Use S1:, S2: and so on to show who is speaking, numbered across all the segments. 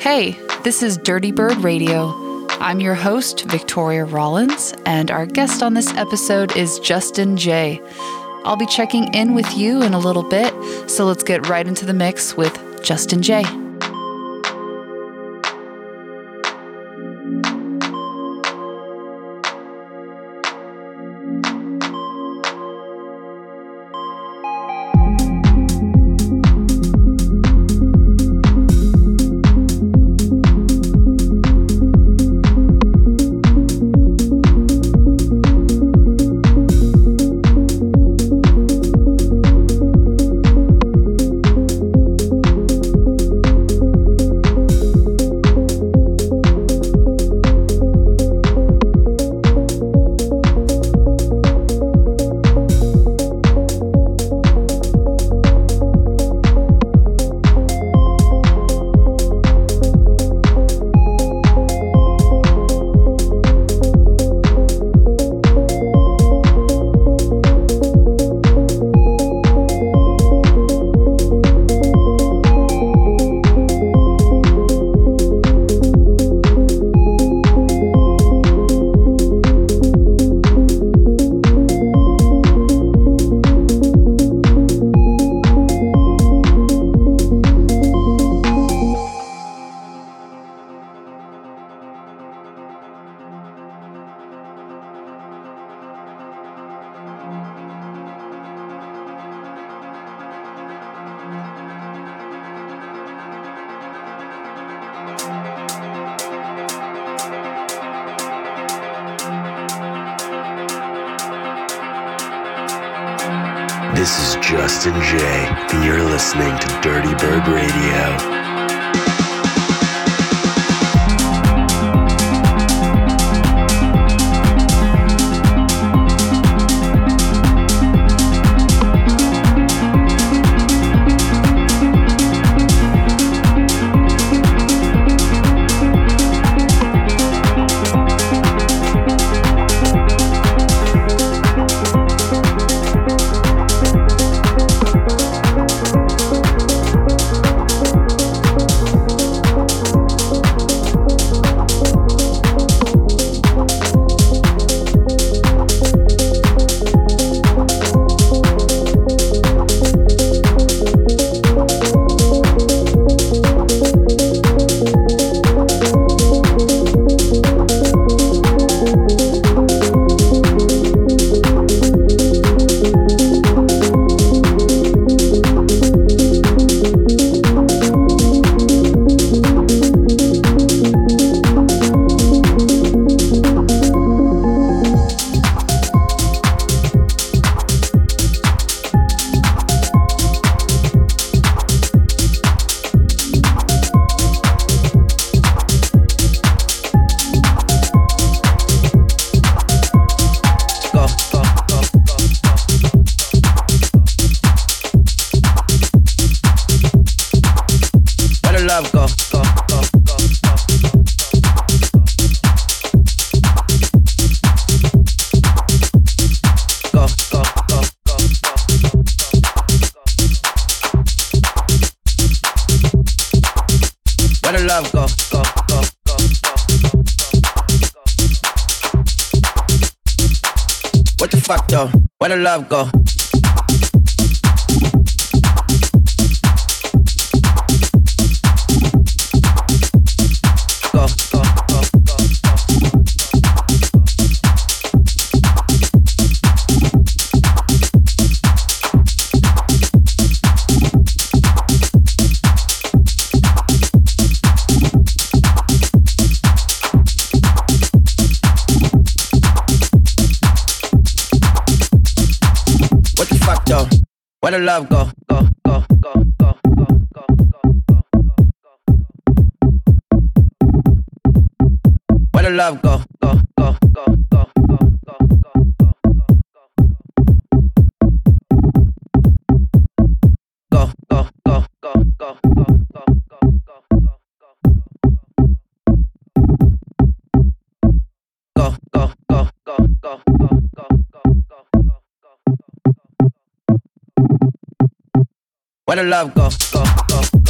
S1: Hey, this is Dirty Bird Radio. I'm your host, Victoria Rollins, and our guest on this episode is Justin Jay. I'll be checking in with you in a little bit, so let's get right into the mix with Justin Jay.
S2: This is Justin Jay, and you're listening to Dirty Bird Radio.
S3: Where the love go? Where the love go? Go, go, go, go, go, go, go, go, go. Where the love go? Go, go, go, go, go, go, go, go, go, go, go, go. Go? Go, go, go, go, go, go, go, go.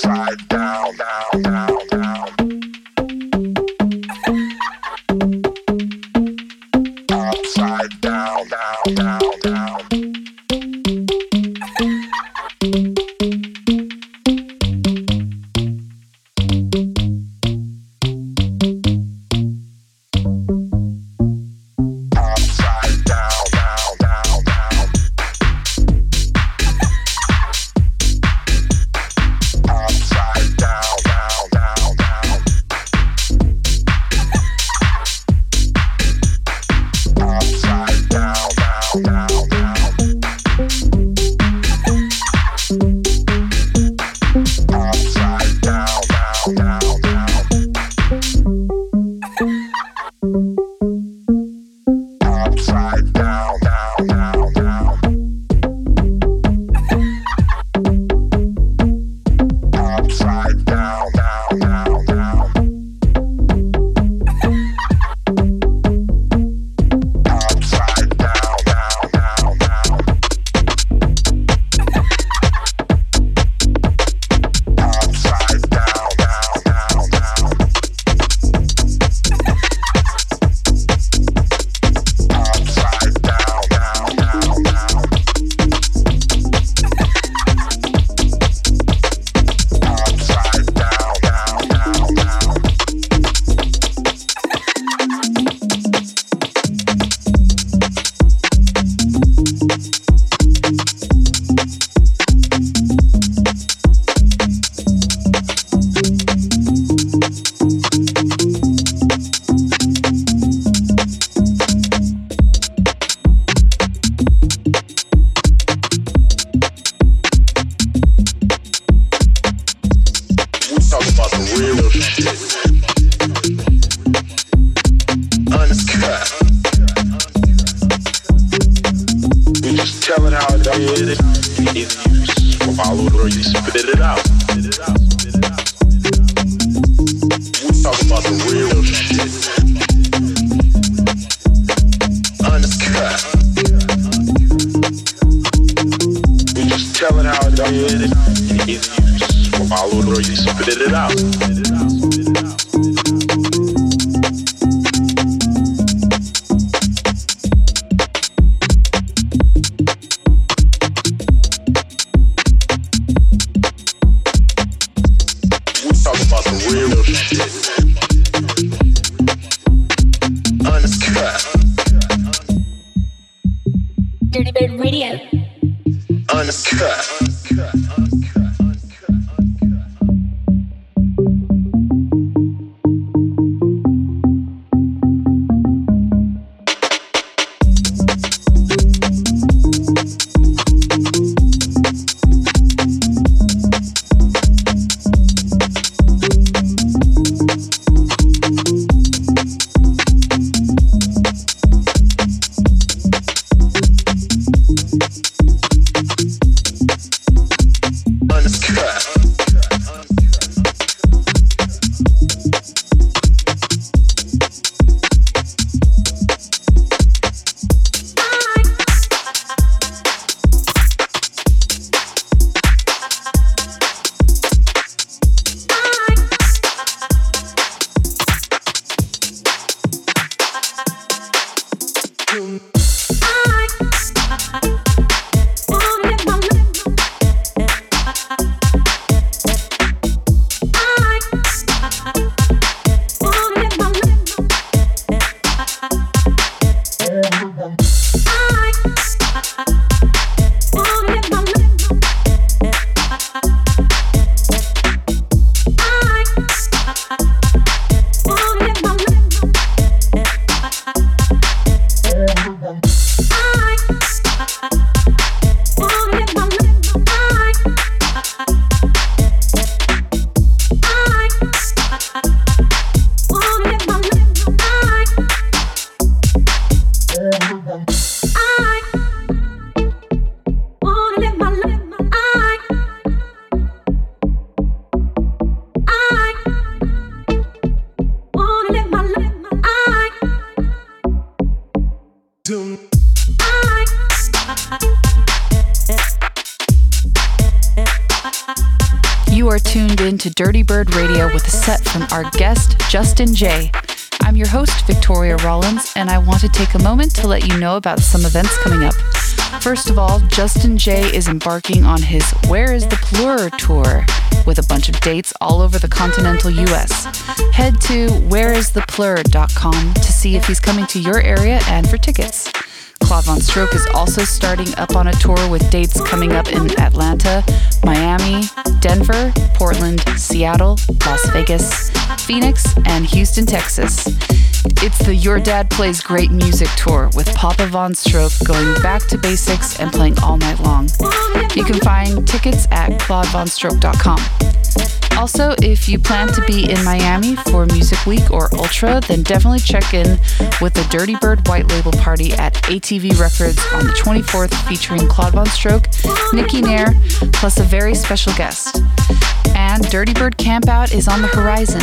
S4: about the
S1: Radio with a set from our guest, Justin Jay. I'm your host, Victoria Rollins, and I want to take a moment to let you know about some events coming up. First of all, Justin Jay is embarking on his Where is the Plur tour with a bunch of dates all over the continental US. Head to whereistheplur.com to see if he's coming to your area and for tickets. Claude Von Stroke is also starting up on a tour with dates coming up in Atlanta, Miami, Denver, Portland, Seattle, Las Vegas, Phoenix, and Houston, Texas. It's the Your Dad Plays Great Music Tour with Papa Von Stroke going back to basics and playing all night long. You can find tickets at claudevonstroke.com. Also, if you plan to be in Miami for Music Week or Ultra, then definitely check in with the Dirty Bird White Label Party at ATV Records on the 24th, featuring Claude Von Stroke, Nikki Nair, plus a very special guest. And Dirty Bird Campout is on the horizon.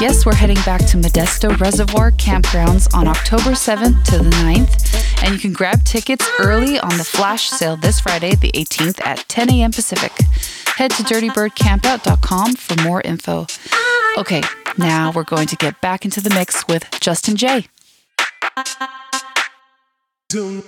S1: Yes, we're heading back to Modesto Reservoir Campgrounds on October 7th to the 9th, and you can grab tickets early on the flash sale this Friday, the 18th at 10 a.m. Pacific. Head to dirtybirdcampout.com for more info. Okay, now we're going to get back into the mix with Justin Jay.
S5: Doom.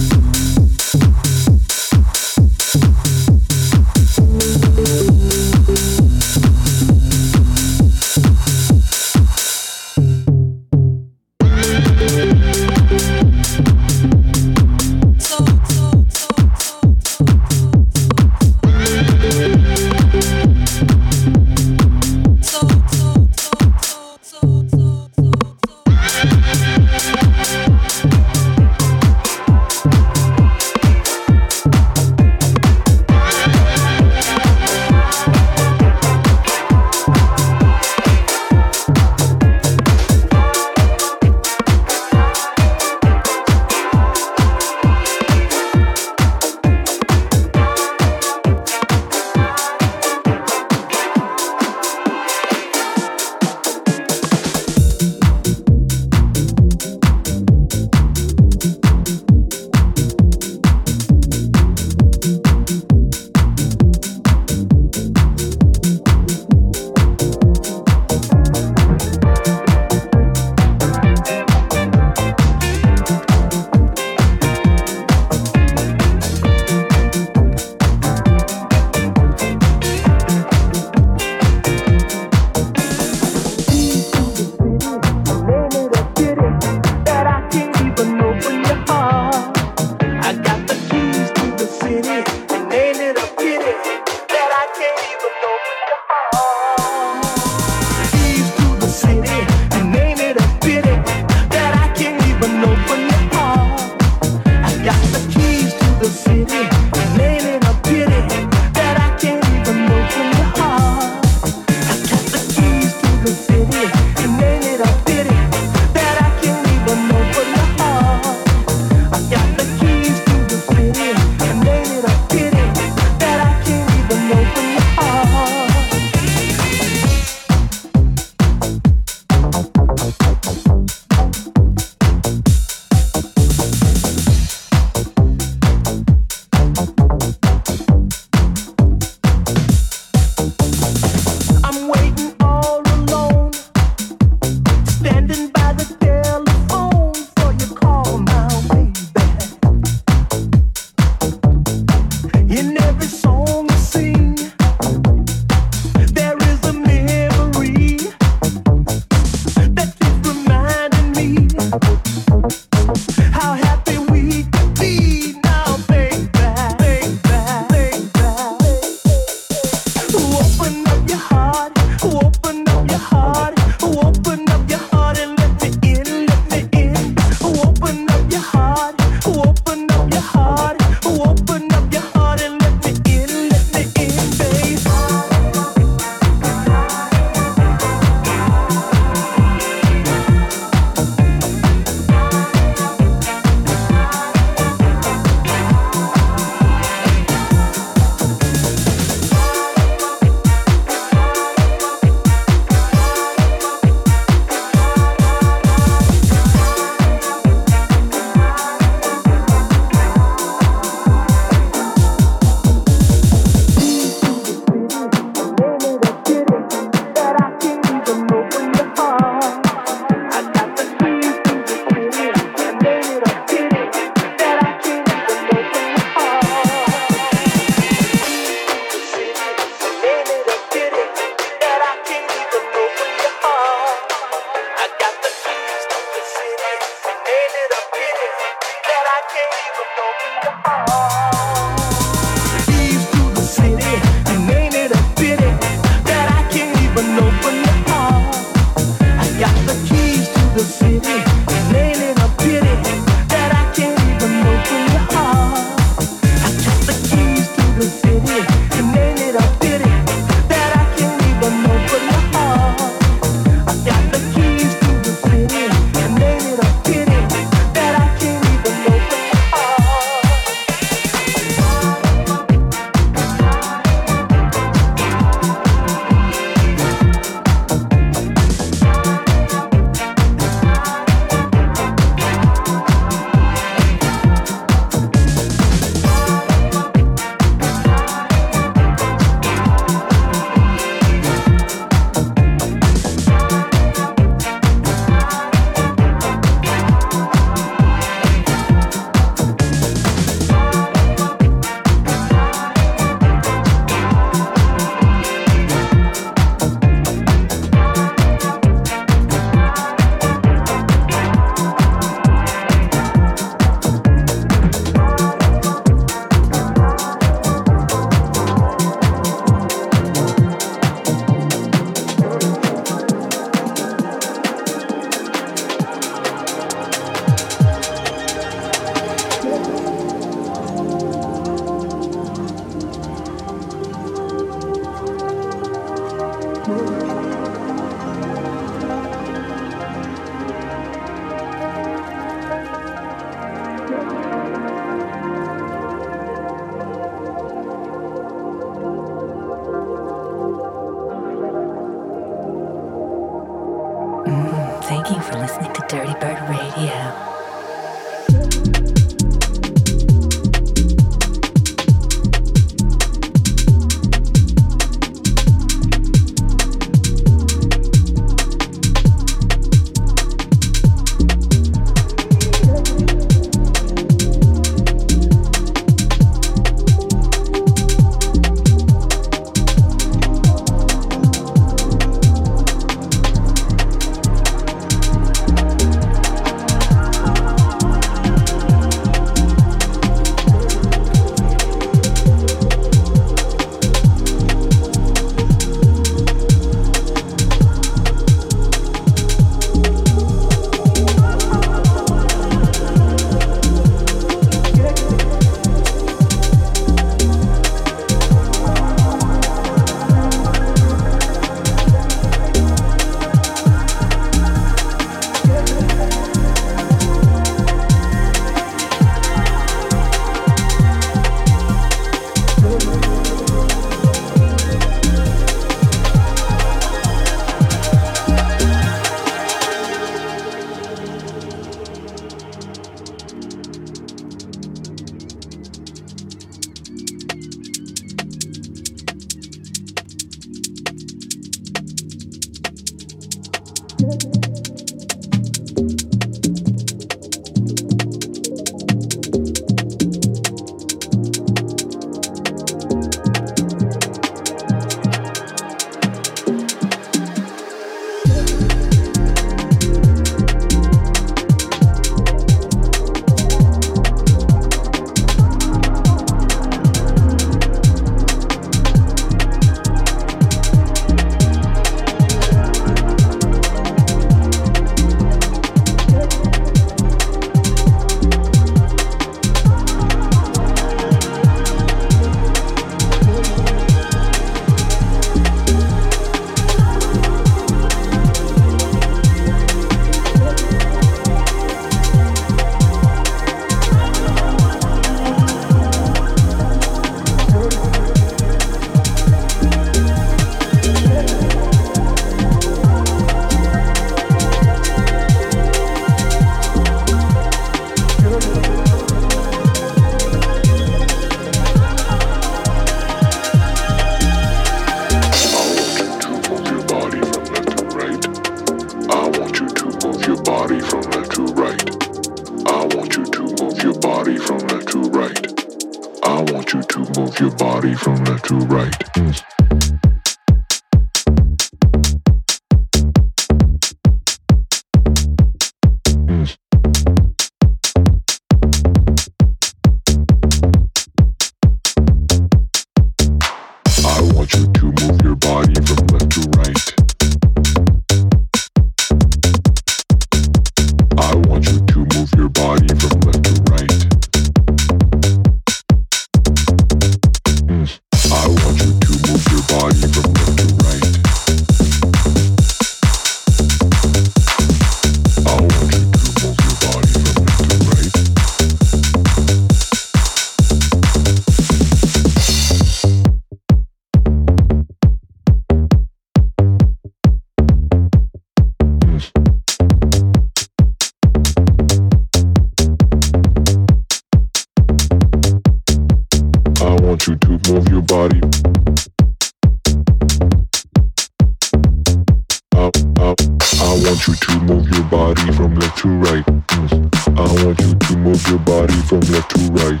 S6: you to move your body from left to right. I want you to move your body from left to right.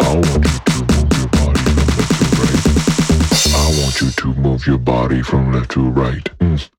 S6: I want you to move your body from left to right. I want you to move your body from left to right. Mm.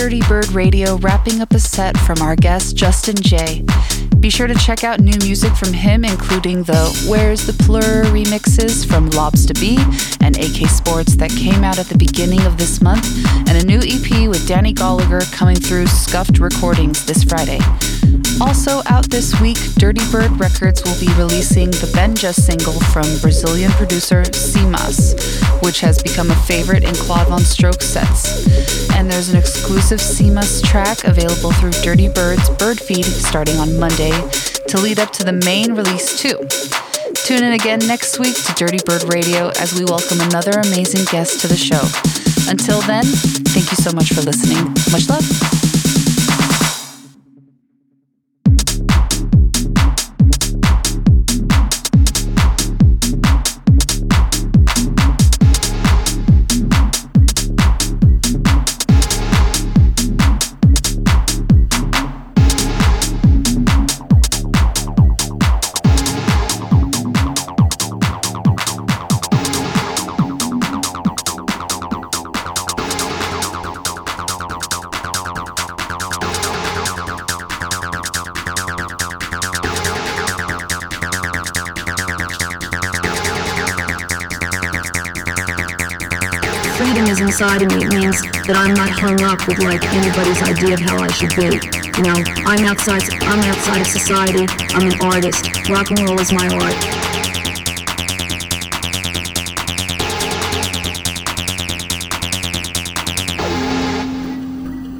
S1: Dirty Bird Radio wrapping up a set from our guest Justin Jay. Be sure to check out new music from him, including the Where's the Plur remixes from Lobsta B AK Sports that came out at the beginning of this month, and a new EP with Danny Gallagher coming through Scuffed Recordings this Friday. Also out this week, Dirty Bird Records will be releasing the Benja single from Brazilian producer Simas, which has become a favorite in Claude Von Stroke sets. And there's an exclusive Simas track available through Dirty Bird's Bird Feed starting on Monday to lead up to the main release too. Tune in again next week to Dirty Bird Radio as we welcome another amazing guest to the show. Until then, thank you so much for listening. Much love.
S7: That I'm not hung up with like anybody's idea of how I should be. You know, I'm outside. I'm outside of society. I'm an artist. Rock and roll is my art.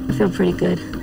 S7: I feel pretty good.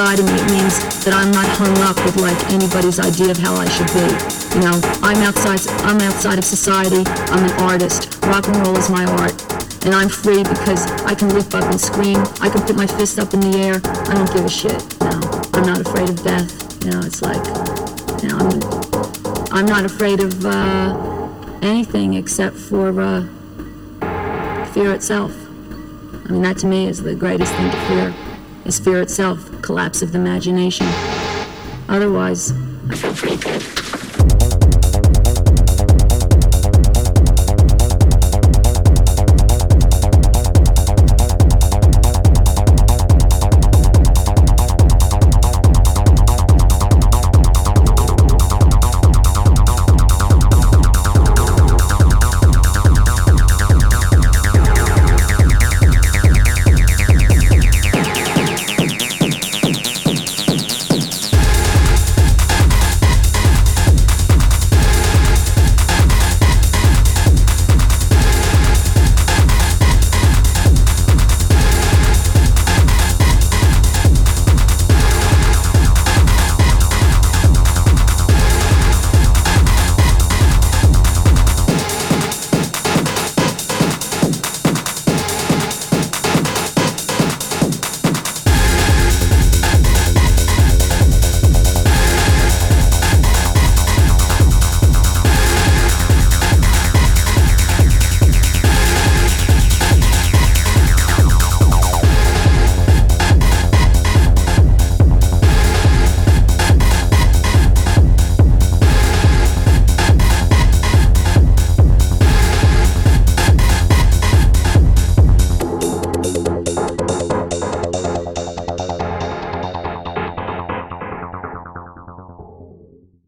S7: Inside of me. It means that I'm not hung up with like anybody's idea of how I should be. You know, I'm outside. I'm outside of society. I'm an artist. Rock and roll is my art, and I'm free because I can leap up and scream. I can put my fist up in the air. I don't give a shit. You know, I'm not afraid of death. You know, it's like, you know, I'm, I'm not afraid of uh, anything except for uh, fear itself. I mean, that to me is the greatest thing to fear is fear itself, collapse of the imagination. Otherwise, I feel pretty good.